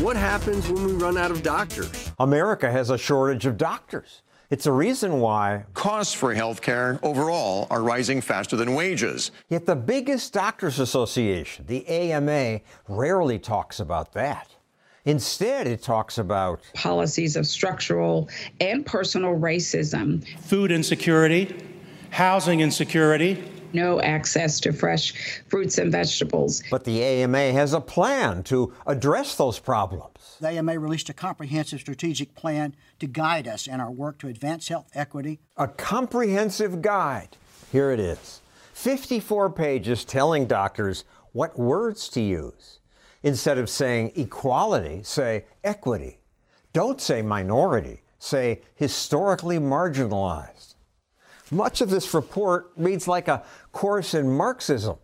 What happens when we run out of doctors? America has a shortage of doctors. It's a reason why costs for healthcare overall are rising faster than wages. Yet the biggest doctors association, the AMA, rarely talks about that. Instead, it talks about policies of structural and personal racism, food insecurity, housing insecurity, no access to fresh fruits and vegetables. But the AMA has a plan to address those problems. The AMA released a comprehensive strategic plan to guide us in our work to advance health equity. A comprehensive guide. Here it is 54 pages telling doctors what words to use. Instead of saying equality, say equity. Don't say minority, say historically marginalized. Much of this report reads like a course in Marxism.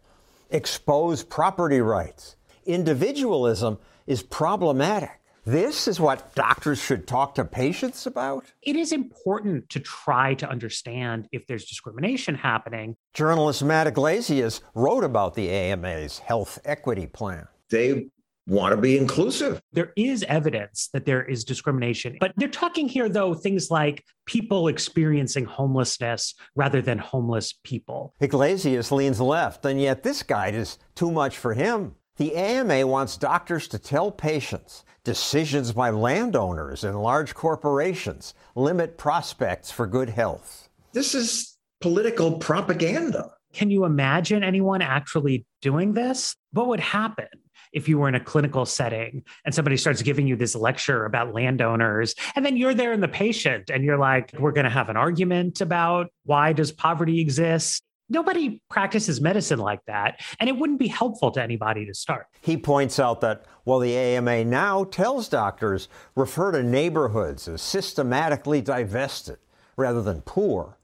Expose property rights. Individualism is problematic. This is what doctors should talk to patients about? It is important to try to understand if there's discrimination happening. Journalist Matt Yglesias wrote about the AMA's health equity plan. They want to be inclusive. There is evidence that there is discrimination, but they're talking here, though, things like people experiencing homelessness rather than homeless people. Yglesias leans left, and yet this guide is too much for him. The AMA wants doctors to tell patients decisions by landowners and large corporations limit prospects for good health. This is political propaganda. Can you imagine anyone actually doing this? What would happen? If you were in a clinical setting and somebody starts giving you this lecture about landowners and then you're there in the patient and you're like we're going to have an argument about why does poverty exist? Nobody practices medicine like that and it wouldn't be helpful to anybody to start. He points out that while the ama now tells doctors refer to neighborhoods as systematically divested rather than poor.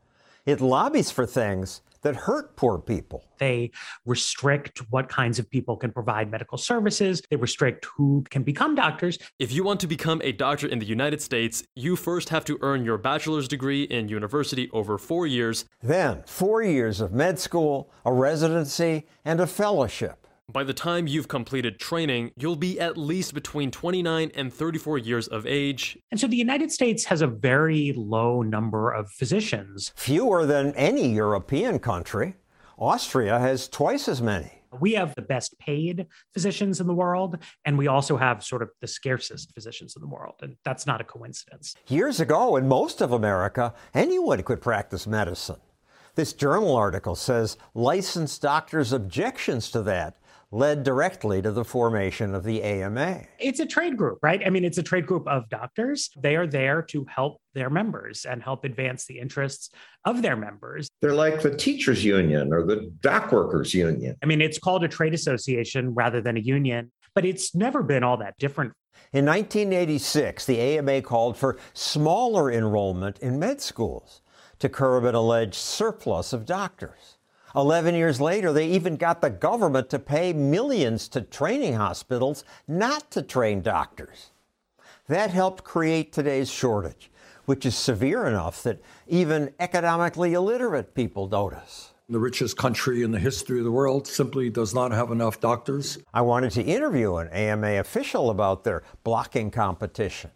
It lobbies for things that hurt poor people. They restrict what kinds of people can provide medical services. They restrict who can become doctors. If you want to become a doctor in the United States, you first have to earn your bachelor's degree in university over four years. Then, four years of med school, a residency, and a fellowship. By the time you've completed training, you'll be at least between 29 and 34 years of age. And so the United States has a very low number of physicians. Fewer than any European country. Austria has twice as many. We have the best paid physicians in the world, and we also have sort of the scarcest physicians in the world. And that's not a coincidence. Years ago, in most of America, anyone could practice medicine. This journal article says licensed doctors' objections to that led directly to the formation of the AMA. It's a trade group, right? I mean, it's a trade group of doctors. They are there to help their members and help advance the interests of their members. They're like the teachers union or the dock workers union. I mean, it's called a trade association rather than a union, but it's never been all that different. In 1986, the AMA called for smaller enrollment in med schools to curb an alleged surplus of doctors. 11 years later, they even got the government to pay millions to training hospitals not to train doctors. That helped create today's shortage, which is severe enough that even economically illiterate people notice. The richest country in the history of the world simply does not have enough doctors. I wanted to interview an AMA official about their blocking competition.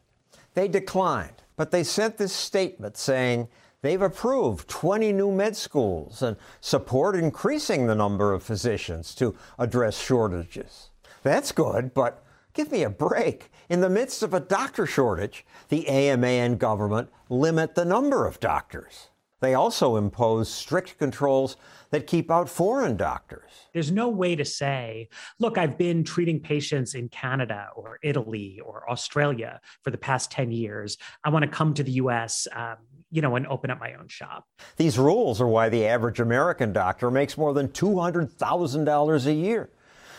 They declined, but they sent this statement saying They've approved 20 new med schools and support increasing the number of physicians to address shortages. That's good, but give me a break. In the midst of a doctor shortage, the AMA and government limit the number of doctors. They also impose strict controls that keep out foreign doctors. There's no way to say, look, I've been treating patients in Canada or Italy or Australia for the past 10 years. I want to come to the US. Um, you know, and open up my own shop. These rules are why the average American doctor makes more than $200,000 a year.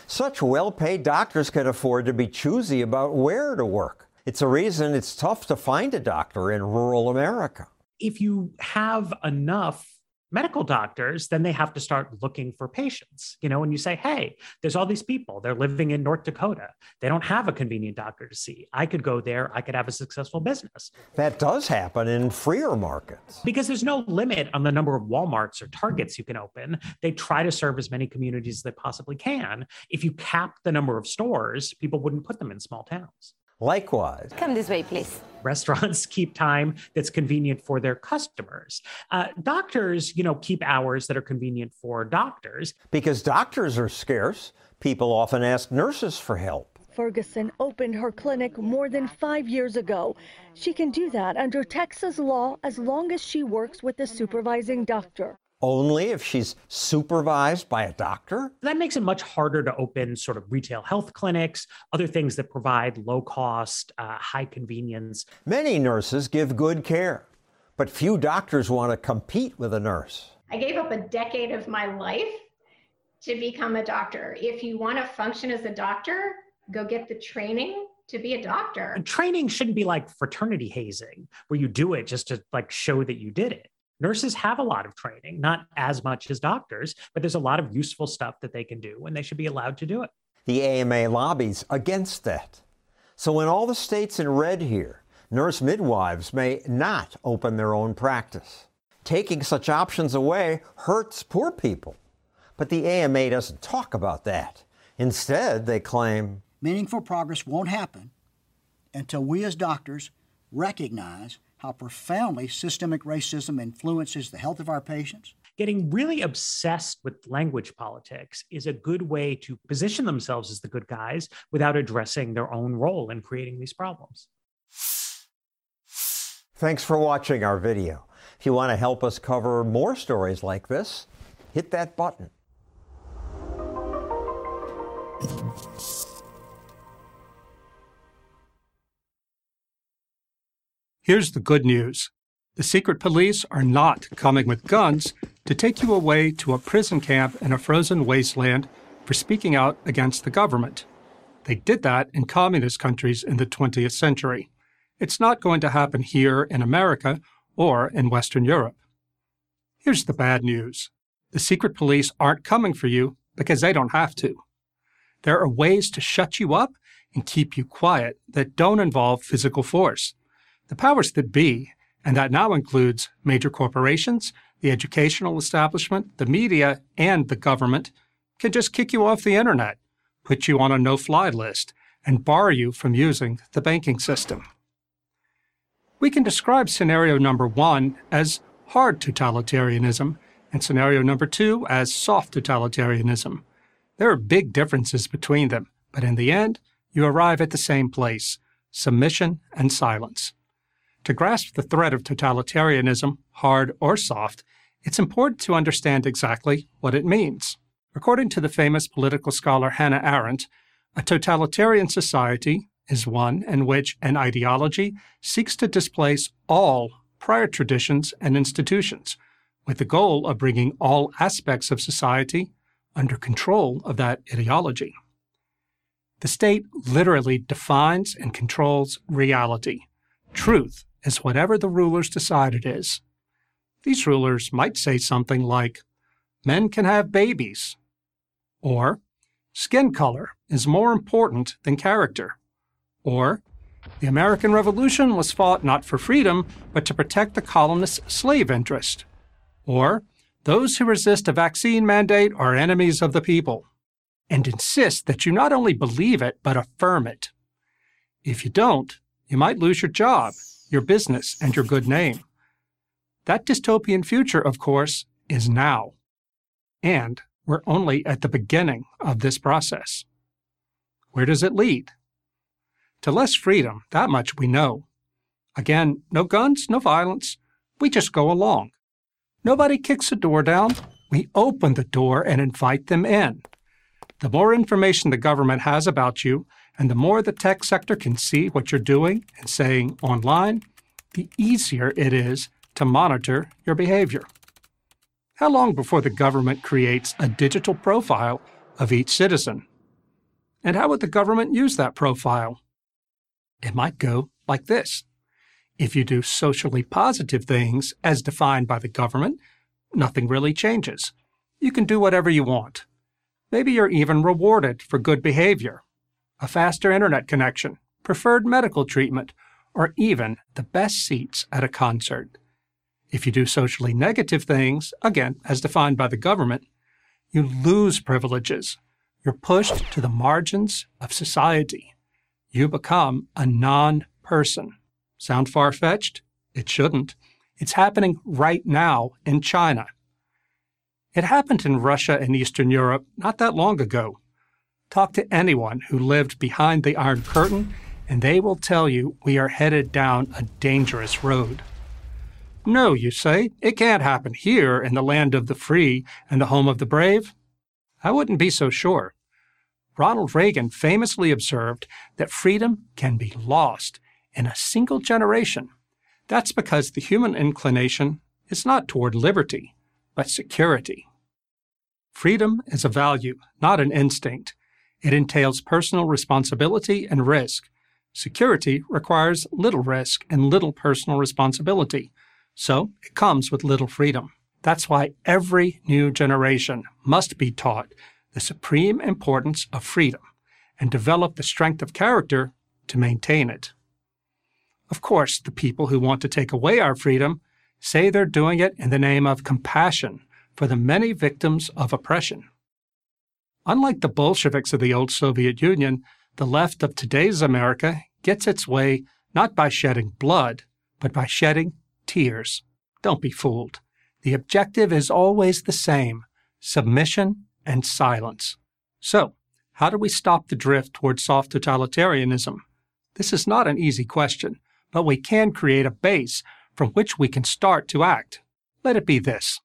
Such well paid doctors can afford to be choosy about where to work. It's a reason it's tough to find a doctor in rural America. If you have enough medical doctors, then they have to start looking for patients. You know, when you say, hey, there's all these people, they're living in North Dakota. They don't have a convenient doctor to see. I could go there, I could have a successful business. That does happen in freer markets. Because there's no limit on the number of Walmarts or Targets you can open. They try to serve as many communities as they possibly can. If you cap the number of stores, people wouldn't put them in small towns. Likewise, come this way, please. Restaurants keep time that's convenient for their customers. Uh, doctors, you know, keep hours that are convenient for doctors. Because doctors are scarce, people often ask nurses for help. Ferguson opened her clinic more than five years ago. She can do that under Texas law as long as she works with a supervising doctor. Only if she's supervised by a doctor? That makes it much harder to open sort of retail health clinics, other things that provide low cost, uh, high convenience. Many nurses give good care, but few doctors want to compete with a nurse. I gave up a decade of my life to become a doctor. If you want to function as a doctor, go get the training to be a doctor. And training shouldn't be like fraternity hazing, where you do it just to like show that you did it. Nurses have a lot of training, not as much as doctors, but there's a lot of useful stuff that they can do and they should be allowed to do it. The AMA lobbies against that. So when all the states in red here, nurse midwives may not open their own practice. Taking such options away hurts poor people. But the AMA doesn't talk about that. Instead, they claim meaningful progress won't happen until we as doctors recognize how profoundly systemic racism influences the health of our patients. Getting really obsessed with language politics is a good way to position themselves as the good guys without addressing their own role in creating these problems. Thanks for watching our video. If you want to help us cover more stories like this, hit that button. Here's the good news the secret police are not coming with guns to take you away to a prison camp in a frozen wasteland for speaking out against the government. They did that in communist countries in the 20th century. It's not going to happen here in America or in Western Europe. Here's the bad news the secret police aren't coming for you because they don't have to. There are ways to shut you up and keep you quiet that don't involve physical force. The powers that be, and that now includes major corporations, the educational establishment, the media, and the government, can just kick you off the internet, put you on a no fly list, and bar you from using the banking system. We can describe scenario number one as hard totalitarianism and scenario number two as soft totalitarianism. There are big differences between them, but in the end, you arrive at the same place submission and silence. To grasp the threat of totalitarianism, hard or soft, it's important to understand exactly what it means. According to the famous political scholar Hannah Arendt, a totalitarian society is one in which an ideology seeks to displace all prior traditions and institutions, with the goal of bringing all aspects of society under control of that ideology. The state literally defines and controls reality, truth, is whatever the rulers decide it is. These rulers might say something like, men can have babies, or skin color is more important than character, or the American Revolution was fought not for freedom, but to protect the colonists' slave interest, or those who resist a vaccine mandate are enemies of the people, and insist that you not only believe it, but affirm it. If you don't, you might lose your job your business, and your good name. That dystopian future, of course, is now. And we're only at the beginning of this process. Where does it lead? To less freedom, that much we know. Again, no guns, no violence. We just go along. Nobody kicks a door down. We open the door and invite them in. The more information the government has about you, and the more the tech sector can see what you're doing and saying online, the easier it is to monitor your behavior. How long before the government creates a digital profile of each citizen? And how would the government use that profile? It might go like this. If you do socially positive things as defined by the government, nothing really changes. You can do whatever you want. Maybe you're even rewarded for good behavior a faster internet connection, preferred medical treatment, or even the best seats at a concert. If you do socially negative things, again, as defined by the government, you lose privileges. You're pushed to the margins of society. you become a non person. Sound far fetched? It shouldn't. It's happening right now in China. It happened in Russia and Eastern Europe not that long ago. Talk to anyone who lived behind the Iron Curtain, and they will tell you we are headed down a dangerous road. No, you say, it can't happen here in the land of the free and the home of the brave. I wouldn't be so sure. Ronald Reagan famously observed that freedom can be lost in a single generation. That's because the human inclination is not toward liberty, but security. Freedom is a value, not an instinct. It entails personal responsibility and risk. Security requires little risk and little personal responsibility, so it comes with little freedom. That's why every new generation must be taught the supreme importance of freedom and develop the strength of character to maintain it. Of course, the people who want to take away our freedom say they're doing it in the name of compassion for the many victims of oppression. Unlike the Bolsheviks of the old Soviet Union, the left of today's America gets its way not by shedding blood, but by shedding tears. Don't be fooled. The objective is always the same submission and silence. So, how do we stop the drift toward soft totalitarianism? This is not an easy question, but we can create a base from which we can start to act. Let it be this.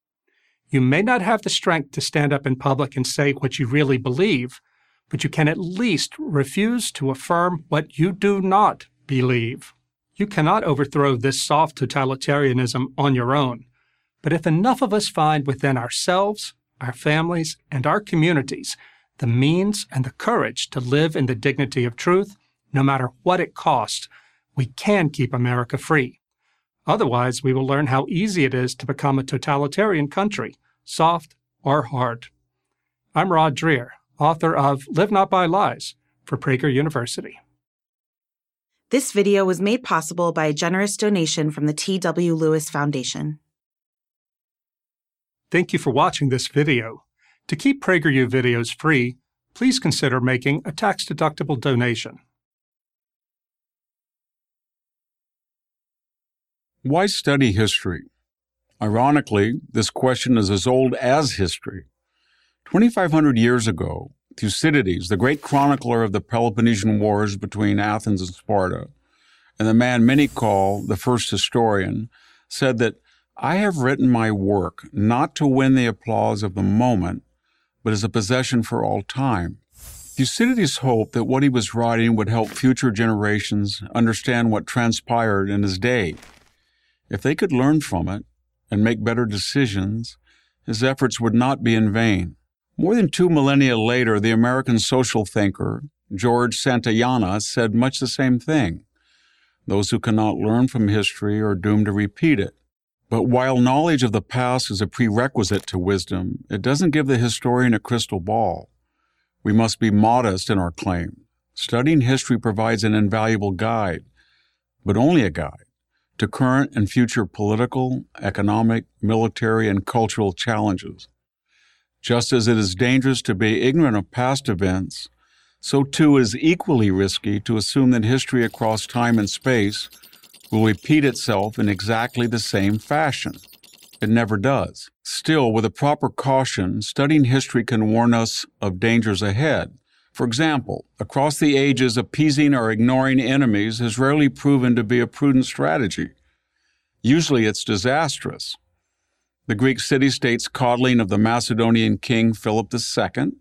You may not have the strength to stand up in public and say what you really believe, but you can at least refuse to affirm what you do not believe. You cannot overthrow this soft totalitarianism on your own. But if enough of us find within ourselves, our families, and our communities the means and the courage to live in the dignity of truth, no matter what it costs, we can keep America free. Otherwise, we will learn how easy it is to become a totalitarian country, soft or hard. I'm Rod Dreher, author of Live Not by Lies for Prager University. This video was made possible by a generous donation from the T.W. Lewis Foundation. Thank you for watching this video. To keep PragerU videos free, please consider making a tax-deductible donation. Why study history? Ironically, this question is as old as history. 2,500 years ago, Thucydides, the great chronicler of the Peloponnesian Wars between Athens and Sparta, and the man many call the first historian, said that I have written my work not to win the applause of the moment, but as a possession for all time. Thucydides hoped that what he was writing would help future generations understand what transpired in his day. If they could learn from it and make better decisions, his efforts would not be in vain. More than two millennia later, the American social thinker, George Santayana, said much the same thing. Those who cannot learn from history are doomed to repeat it. But while knowledge of the past is a prerequisite to wisdom, it doesn't give the historian a crystal ball. We must be modest in our claim. Studying history provides an invaluable guide, but only a guide, to current and future political, economic, military, and cultural challenges. Just as it is dangerous to be ignorant of past events, so too is equally risky to assume that history across time and space will repeat itself in exactly the same fashion. It never does. Still, with a proper caution, studying history can warn us of dangers ahead. For example, across the ages, appeasing or ignoring enemies has rarely proven to be a prudent strategy. Usually it's disastrous. The Greek city state's coddling of the Macedonian king Philip II,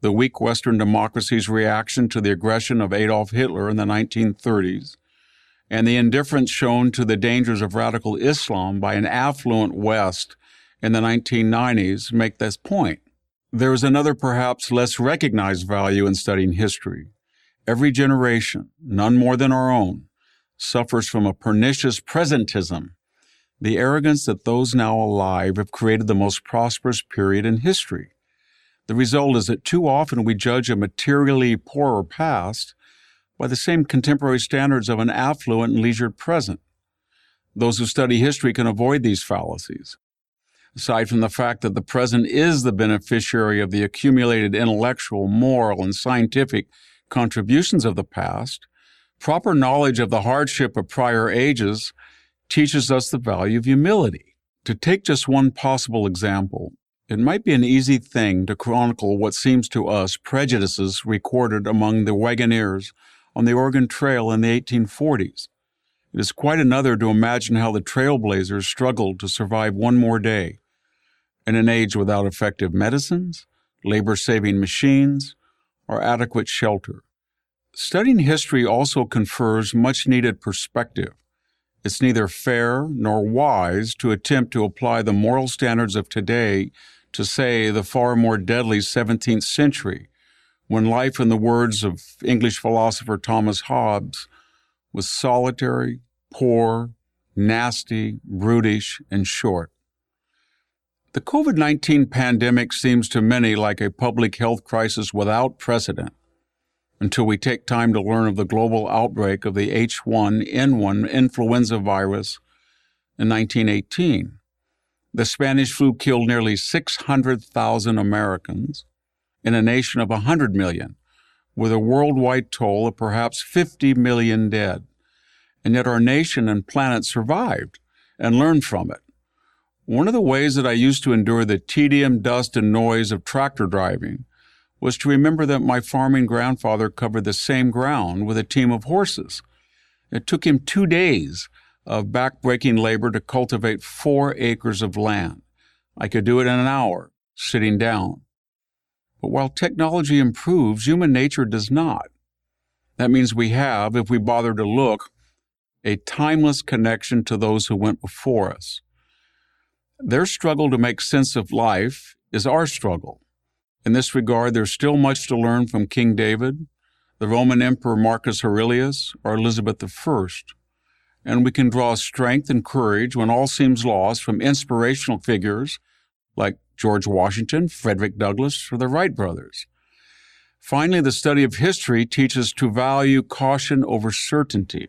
the weak Western democracy's reaction to the aggression of Adolf Hitler in the 1930s, and the indifference shown to the dangers of radical Islam by an affluent West in the 1990s make this point. There is another perhaps less recognized value in studying history. Every generation, none more than our own, suffers from a pernicious presentism, the arrogance that those now alive have created the most prosperous period in history. The result is that too often we judge a materially poorer past by the same contemporary standards of an affluent and leisured present. Those who study history can avoid these fallacies. Aside from the fact that the present is the beneficiary of the accumulated intellectual, moral, and scientific contributions of the past, proper knowledge of the hardship of prior ages teaches us the value of humility. To take just one possible example, it might be an easy thing to chronicle what seems to us prejudices recorded among the wagoners on the Oregon Trail in the 1840s. It is quite another to imagine how the trailblazers struggled to survive one more day in an age without effective medicines, labor saving machines, or adequate shelter. Studying history also confers much needed perspective. It's neither fair nor wise to attempt to apply the moral standards of today to, say, the far more deadly 17th century, when life, in the words of English philosopher Thomas Hobbes, was solitary, poor, nasty, brutish, and short. The COVID 19 pandemic seems to many like a public health crisis without precedent until we take time to learn of the global outbreak of the H1N1 influenza virus in 1918. The Spanish flu killed nearly 600,000 Americans in a nation of 100 million, with a worldwide toll of perhaps 50 million dead. And yet our nation and planet survived and learned from it. One of the ways that I used to endure the tedium, dust, and noise of tractor driving was to remember that my farming grandfather covered the same ground with a team of horses. It took him two days of backbreaking labor to cultivate four acres of land. I could do it in an hour, sitting down. But while technology improves, human nature does not. That means we have, if we bother to look, a timeless connection to those who went before us. Their struggle to make sense of life is our struggle. In this regard, there's still much to learn from King David, the Roman Emperor Marcus Aurelius, or Elizabeth I. And we can draw strength and courage when all seems lost from inspirational figures like George Washington, Frederick Douglass, or the Wright brothers. Finally, the study of history teaches to value caution over certainty.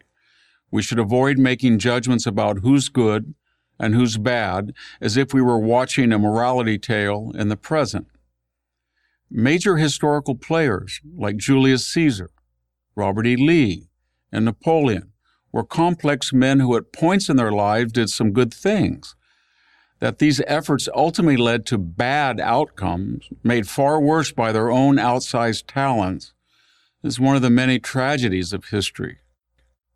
We should avoid making judgments about who's good and who's bad as if we were watching a morality tale in the present. Major historical players like Julius Caesar, Robert E. Lee, and Napoleon were complex men who at points in their lives did some good things. That these efforts ultimately led to bad outcomes, made far worse by their own outsized talents, is one of the many tragedies of history.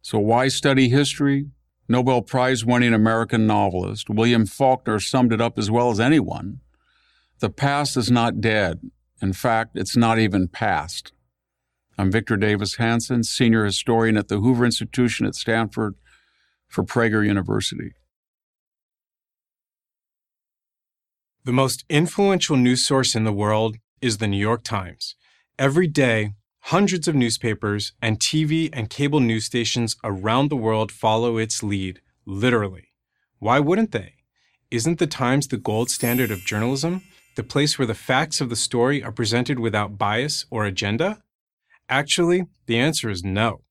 So, why study history? Nobel Prize winning American novelist William Faulkner summed it up as well as anyone. The past is not dead. In fact, it's not even past. I'm Victor Davis Hanson, senior historian at the Hoover Institution at Stanford for Prager University. The most influential news source in the world is the New York Times. Every day, Hundreds of newspapers and TV and cable news stations around the world follow its lead, literally. Why wouldn't they? Isn't the Times the gold standard of journalism, the place where the facts of the story are presented without bias or agenda? Actually, the answer is no.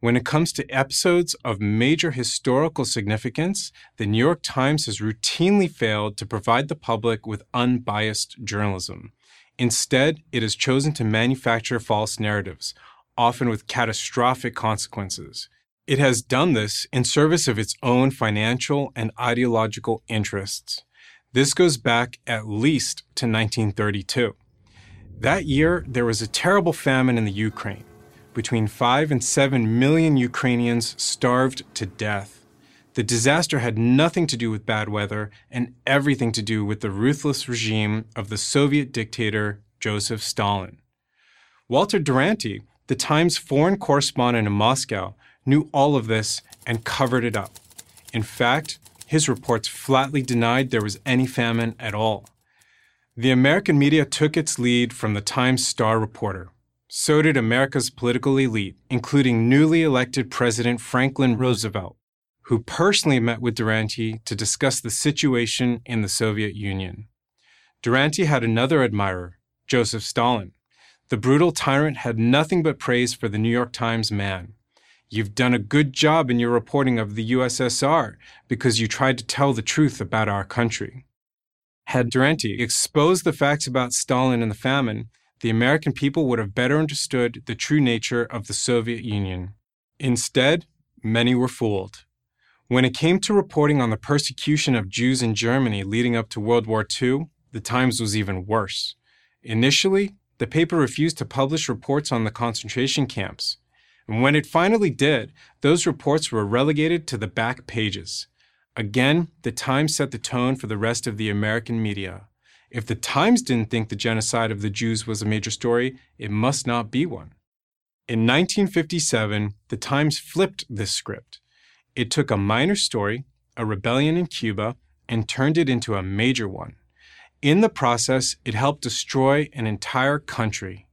When it comes to episodes of major historical significance, the New York Times has routinely failed to provide the public with unbiased journalism. Instead, it has chosen to manufacture false narratives, often with catastrophic consequences. It has done this in service of its own financial and ideological interests. This goes back at least to 1932. That year, there was a terrible famine in the Ukraine. Between 5 and 7 million Ukrainians starved to death. The disaster had nothing to do with bad weather and everything to do with the ruthless regime of the Soviet dictator Joseph Stalin. Walter Duranty, the Times foreign correspondent in Moscow, knew all of this and covered it up. In fact, his reports flatly denied there was any famine at all. The American media took its lead from the Times star reporter. So did America's political elite, including newly elected President Franklin Roosevelt who personally met with Duranty to discuss the situation in the Soviet Union. Duranty had another admirer, Joseph Stalin. The brutal tyrant had nothing but praise for the New York Times man. You've done a good job in your reporting of the USSR because you tried to tell the truth about our country. Had Duranty exposed the facts about Stalin and the famine, the American people would have better understood the true nature of the Soviet Union. Instead, many were fooled. When it came to reporting on the persecution of Jews in Germany leading up to World War II, the Times was even worse. Initially, the paper refused to publish reports on the concentration camps. And when it finally did, those reports were relegated to the back pages. Again, the Times set the tone for the rest of the American media. If the Times didn't think the genocide of the Jews was a major story, it must not be one. In 1957, the Times flipped this script. It took a minor story, a rebellion in Cuba, and turned it into a major one. In the process, it helped destroy an entire country.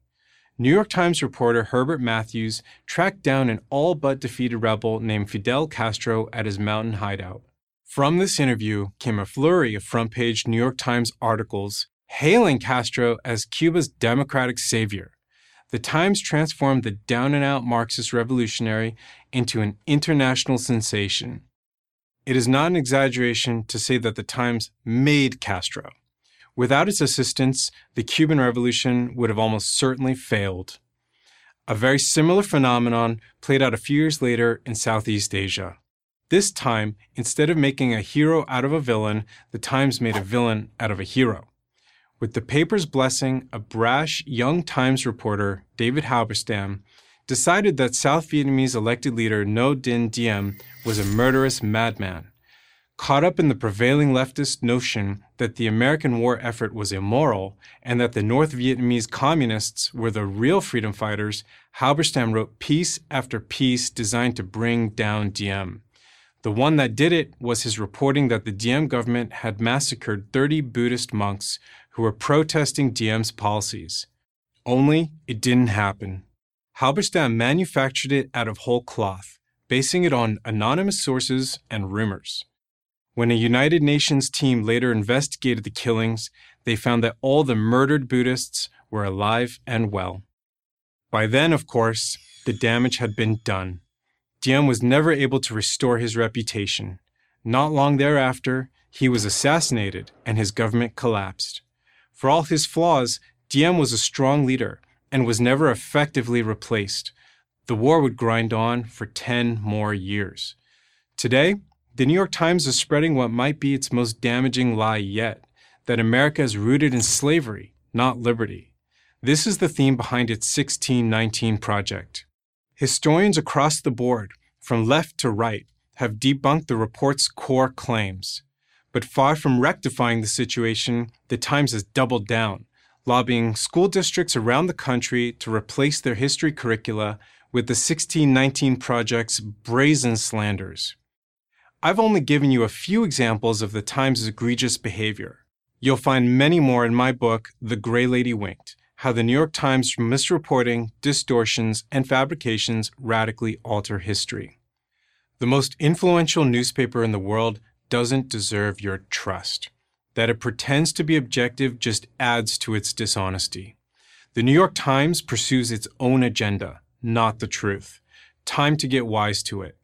New York Times reporter Herbert Matthews tracked down an all but defeated rebel named Fidel Castro at his mountain hideout. From this interview came a flurry of front page New York Times articles hailing Castro as Cuba's democratic savior. The Times transformed the down and out Marxist revolutionary into an international sensation. It is not an exaggeration to say that the Times made Castro. Without its assistance, the Cuban Revolution would have almost certainly failed. A very similar phenomenon played out a few years later in Southeast Asia. This time, instead of making a hero out of a villain, the Times made a villain out of a hero. With the paper's blessing, a brash young Times reporter, David Halberstam, decided that South Vietnamese elected leader Ngo Dinh Diem was a murderous madman. Caught up in the prevailing leftist notion that the American war effort was immoral and that the North Vietnamese communists were the real freedom fighters, Halberstam wrote piece after piece designed to bring down Diem. The one that did it was his reporting that the Diem government had massacred 30 Buddhist monks who were protesting Diem's policies. Only it didn't happen. Halberstam manufactured it out of whole cloth, basing it on anonymous sources and rumors. When a United Nations team later investigated the killings, they found that all the murdered Buddhists were alive and well. By then, of course, the damage had been done. Diem was never able to restore his reputation. Not long thereafter, he was assassinated and his government collapsed. For all his flaws, Diem was a strong leader and was never effectively replaced. The war would grind on for 10 more years. Today, the New York Times is spreading what might be its most damaging lie yet that America is rooted in slavery, not liberty. This is the theme behind its 1619 project. Historians across the board, from left to right, have debunked the report's core claims. But far from rectifying the situation, the Times has doubled down, lobbying school districts around the country to replace their history curricula with the 1619 Project's brazen slanders. I've only given you a few examples of the Times' egregious behavior. You'll find many more in my book, The Gray Lady Winked How the New York Times' Misreporting, Distortions, and Fabrications Radically Alter History. The most influential newspaper in the world doesn't deserve your trust. That it pretends to be objective just adds to its dishonesty. The New York Times pursues its own agenda, not the truth. Time to get wise to it.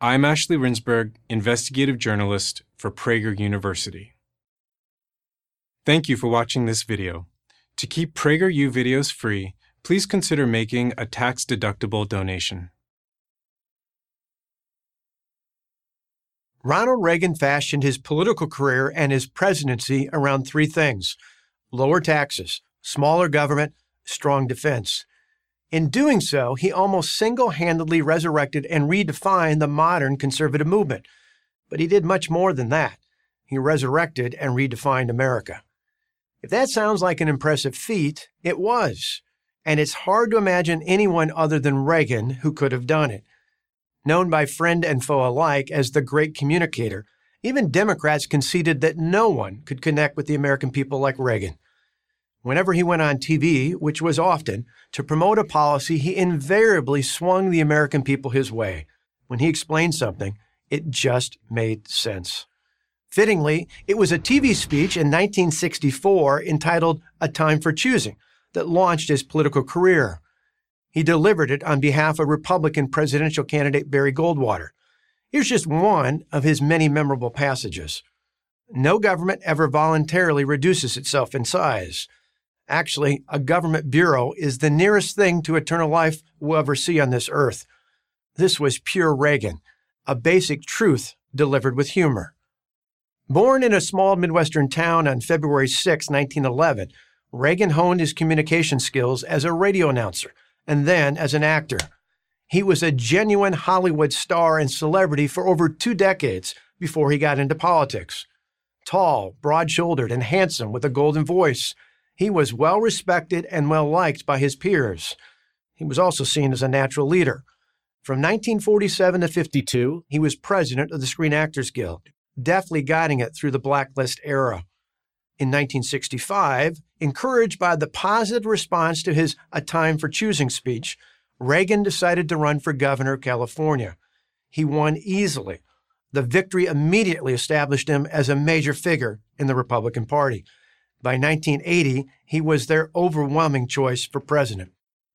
I'm Ashley Rinsberg, investigative journalist for Prager University. Thank you for watching this video. To keep PragerU videos free, please consider making a tax-deductible donation. Ronald Reagan fashioned his political career and his presidency around three things lower taxes, smaller government, strong defense. In doing so, he almost single handedly resurrected and redefined the modern conservative movement. But he did much more than that. He resurrected and redefined America. If that sounds like an impressive feat, it was. And it's hard to imagine anyone other than Reagan who could have done it. Known by friend and foe alike as the great communicator, even Democrats conceded that no one could connect with the American people like Reagan. Whenever he went on TV, which was often, to promote a policy, he invariably swung the American people his way. When he explained something, it just made sense. Fittingly, it was a TV speech in 1964 entitled A Time for Choosing that launched his political career. He delivered it on behalf of Republican presidential candidate Barry Goldwater. Here's just one of his many memorable passages No government ever voluntarily reduces itself in size. Actually, a government bureau is the nearest thing to eternal life we'll ever see on this earth. This was pure Reagan, a basic truth delivered with humor. Born in a small Midwestern town on February 6, 1911, Reagan honed his communication skills as a radio announcer and then as an actor. He was a genuine Hollywood star and celebrity for over two decades before he got into politics. Tall, broad shouldered, and handsome with a golden voice, he was well respected and well liked by his peers. He was also seen as a natural leader. From 1947 to 52, he was president of the Screen Actors Guild, deftly guiding it through the blacklist era. In 1965, encouraged by the positive response to his A Time for Choosing speech, Reagan decided to run for governor of California. He won easily. The victory immediately established him as a major figure in the Republican Party. By 1980, he was their overwhelming choice for president.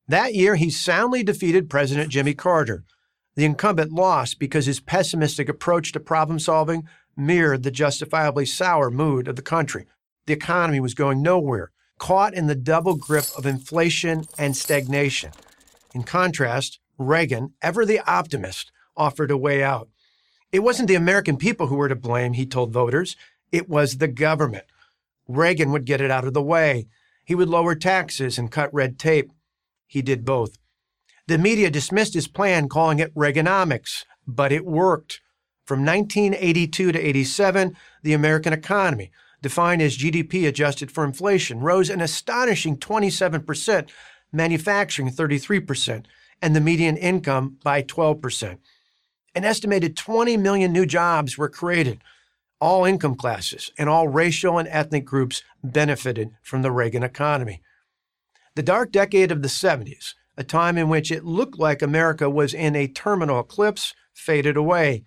That year, he soundly defeated President Jimmy Carter. The incumbent lost because his pessimistic approach to problem solving mirrored the justifiably sour mood of the country. The economy was going nowhere, caught in the double grip of inflation and stagnation. In contrast, Reagan, ever the optimist, offered a way out. It wasn't the American people who were to blame, he told voters. It was the government. Reagan would get it out of the way. He would lower taxes and cut red tape. He did both. The media dismissed his plan, calling it Reaganomics, but it worked. From 1982 to 87, the American economy, defined as GDP adjusted for inflation, rose an astonishing 27%, manufacturing 33%, and the median income by 12%. An estimated 20 million new jobs were created. All income classes and all racial and ethnic groups benefited from the Reagan economy. The dark decade of the 70s, a time in which it looked like America was in a terminal eclipse, faded away.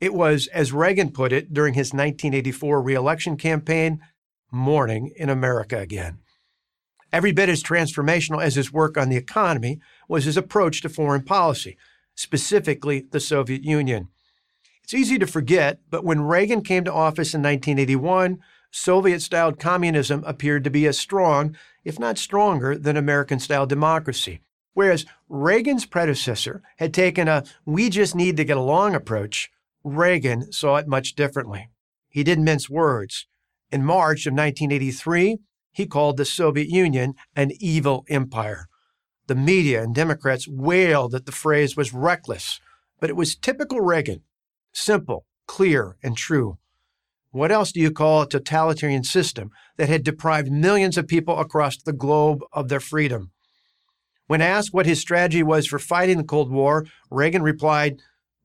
It was, as Reagan put it during his 1984 reelection campaign, morning in America again. Every bit as transformational as his work on the economy was his approach to foreign policy, specifically the Soviet Union. It's easy to forget, but when Reagan came to office in 1981, Soviet style communism appeared to be as strong, if not stronger, than American style democracy. Whereas Reagan's predecessor had taken a we just need to get along approach, Reagan saw it much differently. He didn't mince words. In March of 1983, he called the Soviet Union an evil empire. The media and Democrats wailed that the phrase was reckless, but it was typical Reagan simple, clear, and true. What else do you call a totalitarian system that had deprived millions of people across the globe of their freedom? When asked what his strategy was for fighting the Cold War, Reagan replied,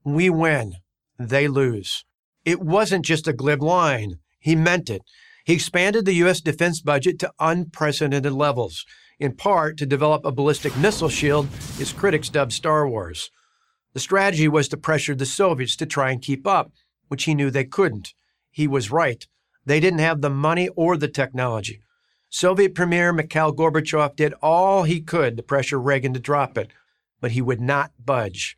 We win, they lose. It wasn't just a glib line, he meant it. He expanded the U.S. defense budget to unprecedented levels, in part to develop a ballistic missile shield his critics dubbed Star Wars. The strategy was to pressure the Soviets to try and keep up, which he knew they couldn't. He was right. They didn't have the money or the technology. Soviet Premier Mikhail Gorbachev did all he could to pressure Reagan to drop it, but he would not budge.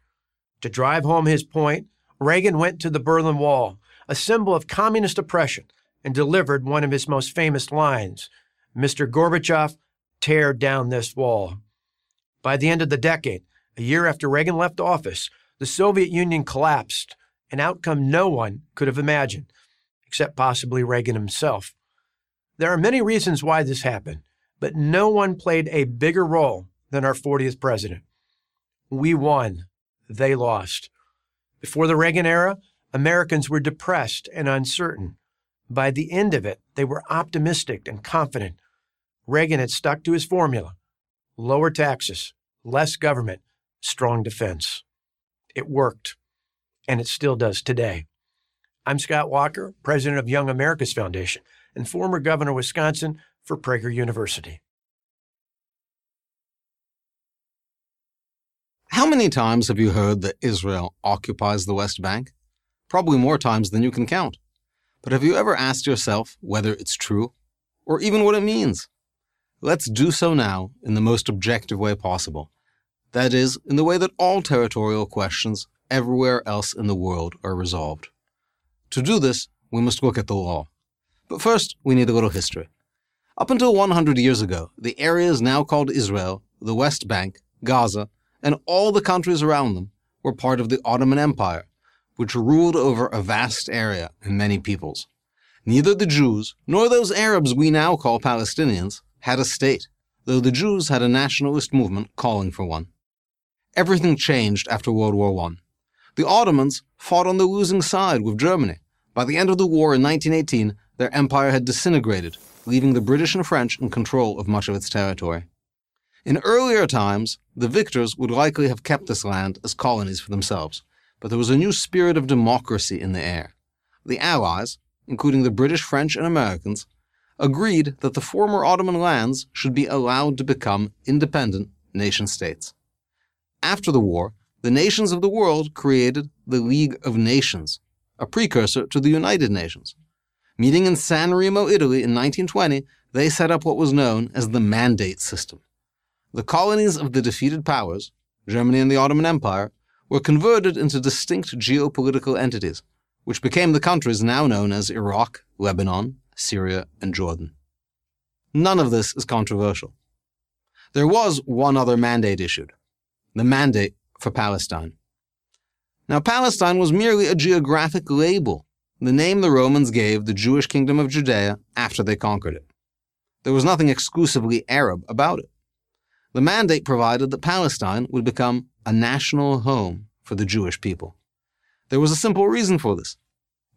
To drive home his point, Reagan went to the Berlin Wall, a symbol of communist oppression, and delivered one of his most famous lines Mr. Gorbachev, tear down this wall. By the end of the decade, a year after Reagan left office, the Soviet Union collapsed, an outcome no one could have imagined, except possibly Reagan himself. There are many reasons why this happened, but no one played a bigger role than our 40th president. We won, they lost. Before the Reagan era, Americans were depressed and uncertain. By the end of it, they were optimistic and confident. Reagan had stuck to his formula lower taxes, less government, strong defense. It worked, and it still does today. I'm Scott Walker, president of Young America's Foundation and former governor of Wisconsin for Prager University. How many times have you heard that Israel occupies the West Bank? Probably more times than you can count. But have you ever asked yourself whether it's true, or even what it means? Let's do so now in the most objective way possible. That is, in the way that all territorial questions everywhere else in the world are resolved. To do this, we must look at the law. But first, we need a little history. Up until 100 years ago, the areas now called Israel, the West Bank, Gaza, and all the countries around them were part of the Ottoman Empire, which ruled over a vast area and many peoples. Neither the Jews nor those Arabs we now call Palestinians had a state, though the Jews had a nationalist movement calling for one. Everything changed after World War I. The Ottomans fought on the losing side with Germany. By the end of the war in 1918, their empire had disintegrated, leaving the British and French in control of much of its territory. In earlier times, the victors would likely have kept this land as colonies for themselves, but there was a new spirit of democracy in the air. The Allies, including the British, French, and Americans, agreed that the former Ottoman lands should be allowed to become independent nation states. After the war, the nations of the world created the League of Nations, a precursor to the United Nations. Meeting in San Remo, Italy in 1920, they set up what was known as the Mandate System. The colonies of the defeated powers, Germany and the Ottoman Empire, were converted into distinct geopolitical entities, which became the countries now known as Iraq, Lebanon, Syria, and Jordan. None of this is controversial. There was one other mandate issued the Mandate for Palestine. Now, Palestine was merely a geographic label, the name the Romans gave the Jewish kingdom of Judea after they conquered it. There was nothing exclusively Arab about it. The mandate provided that Palestine would become a national home for the Jewish people. There was a simple reason for this.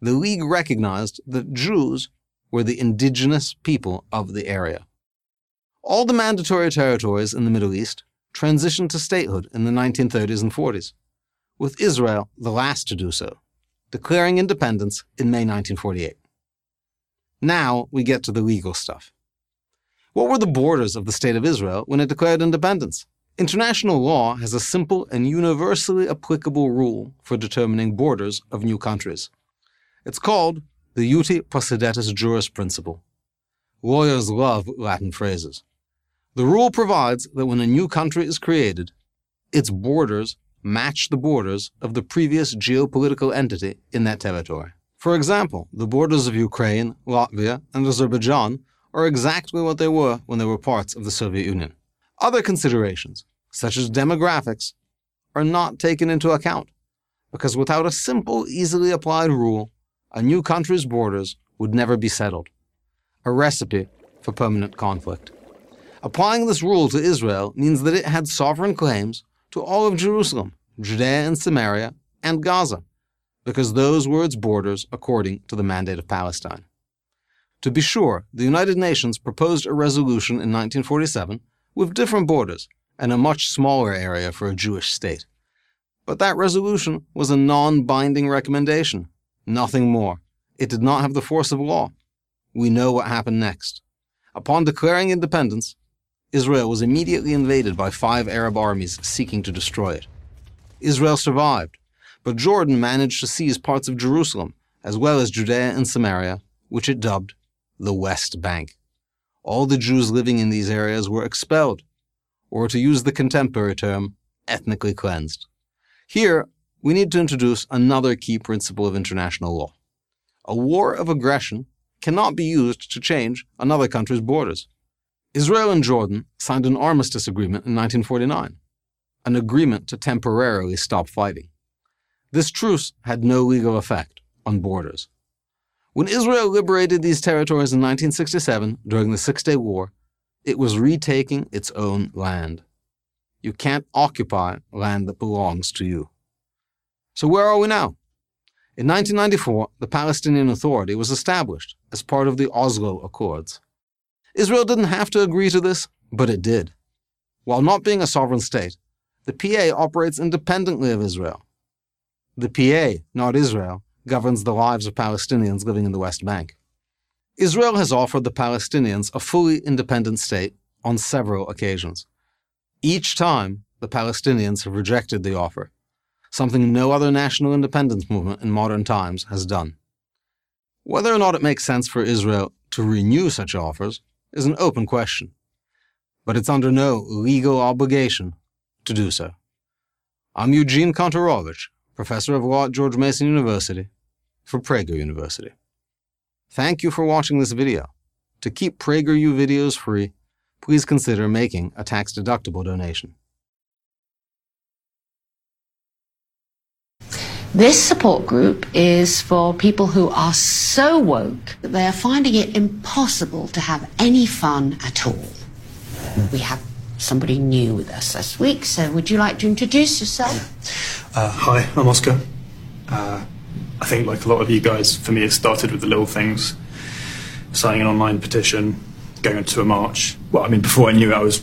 The League recognized that Jews were the indigenous people of the area. All the mandatory territories in the Middle East transitioned to statehood in the 1930s and 40s, with Israel the last to do so, declaring independence in May 1948. Now we get to the legal stuff. What were the borders of the State of Israel when it declared independence? International law has a simple and universally applicable rule for determining borders of new countries. It's called the Uti Possidetis Juris principle. Lawyers love Latin phrases. The rule provides that when a new country is created, its borders match the borders of the previous geopolitical entity in that territory. For example, the borders of Ukraine, Latvia, and Azerbaijan are exactly what they were when they were parts of the Soviet Union. Other considerations, such as demographics, are not taken into account because without a simple, easily applied rule, a new country's borders would never be settled. A recipe for permanent conflict. Applying this rule to Israel means that it had sovereign claims to all of Jerusalem, Judea and Samaria, and Gaza, because those were its borders according to the Mandate of Palestine. To be sure, the United Nations proposed a resolution in 1947 with different borders and a much smaller area for a Jewish state. But that resolution was a non binding recommendation, nothing more. It did not have the force of law. We know what happened next. Upon declaring independence, Israel was immediately invaded by five Arab armies seeking to destroy it. Israel survived, but Jordan managed to seize parts of Jerusalem, as well as Judea and Samaria, which it dubbed the West Bank. All the Jews living in these areas were expelled, or to use the contemporary term, ethnically cleansed. Here, we need to introduce another key principle of international law. A war of aggression cannot be used to change another country's borders. Israel and Jordan signed an armistice agreement in 1949, an agreement to temporarily stop fighting. This truce had no legal effect on borders. When Israel liberated these territories in 1967 during the Six Day War, it was retaking its own land. You can't occupy land that belongs to you. So, where are we now? In 1994, the Palestinian Authority was established as part of the Oslo Accords. Israel didn't have to agree to this, but it did. While not being a sovereign state, the PA operates independently of Israel. The PA, not Israel, governs the lives of Palestinians living in the West Bank. Israel has offered the Palestinians a fully independent state on several occasions. Each time, the Palestinians have rejected the offer, something no other national independence movement in modern times has done. Whether or not it makes sense for Israel to renew such offers is an open question, but it's under no legal obligation to do so. I'm Eugene Kontorovich, professor of law at George Mason University, for Prager University. Thank you for watching this video. To keep PragerU videos free, please consider making a tax-deductible donation. This support group is for people who are so woke that they are finding it impossible to have any fun at all. We have somebody new with us this week, so would you like to introduce yourself? Uh, hi, I'm Oscar. Uh, I think, like a lot of you guys, for me, it started with the little things signing an online petition, going to a march. Well, I mean, before I knew it, I was,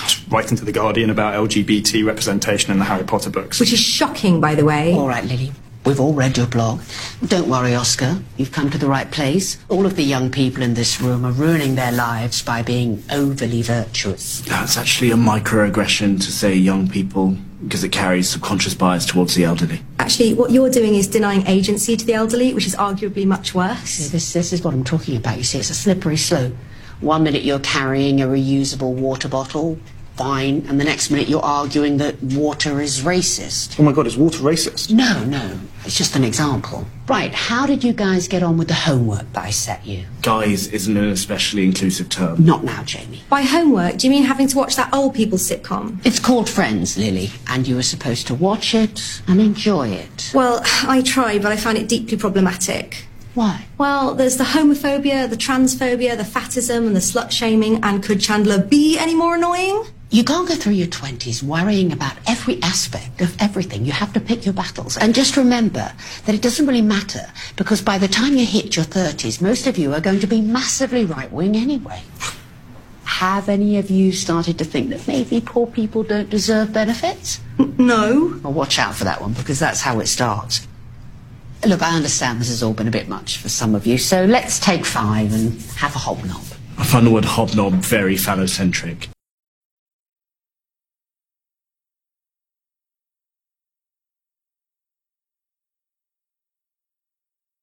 I was writing to The Guardian about LGBT representation in the Harry Potter books. Which is shocking, by the way. All right, Lily. We've all read your blog. Don't worry, Oscar. You've come to the right place. All of the young people in this room are ruining their lives by being overly virtuous. That's actually a microaggression to say young people because it carries subconscious bias towards the elderly. Actually, what you're doing is denying agency to the elderly, which is arguably much worse. See, this, this is what I'm talking about. You see, it's a slippery slope. One minute you're carrying a reusable water bottle, fine, and the next minute you're arguing that water is racist. Oh my god, is water racist? No, no. It's just an example. Right, how did you guys get on with the homework that I set you? Guys isn't an especially inclusive term. Not now, Jamie. By homework, do you mean having to watch that old people sitcom? It's called Friends, Lily, and you were supposed to watch it and enjoy it. Well, I tried, but I found it deeply problematic. Why? Well, there's the homophobia, the transphobia, the fatism, and the slut shaming, and could Chandler be any more annoying? You can't go through your 20s worrying about every aspect of everything. You have to pick your battles. And just remember that it doesn't really matter because by the time you hit your 30s, most of you are going to be massively right wing anyway. Have any of you started to think that maybe poor people don't deserve benefits? No. Well, watch out for that one because that's how it starts. Look, I understand this has all been a bit much for some of you, so let's take five and have a hobnob. I find the word hobnob very phallocentric.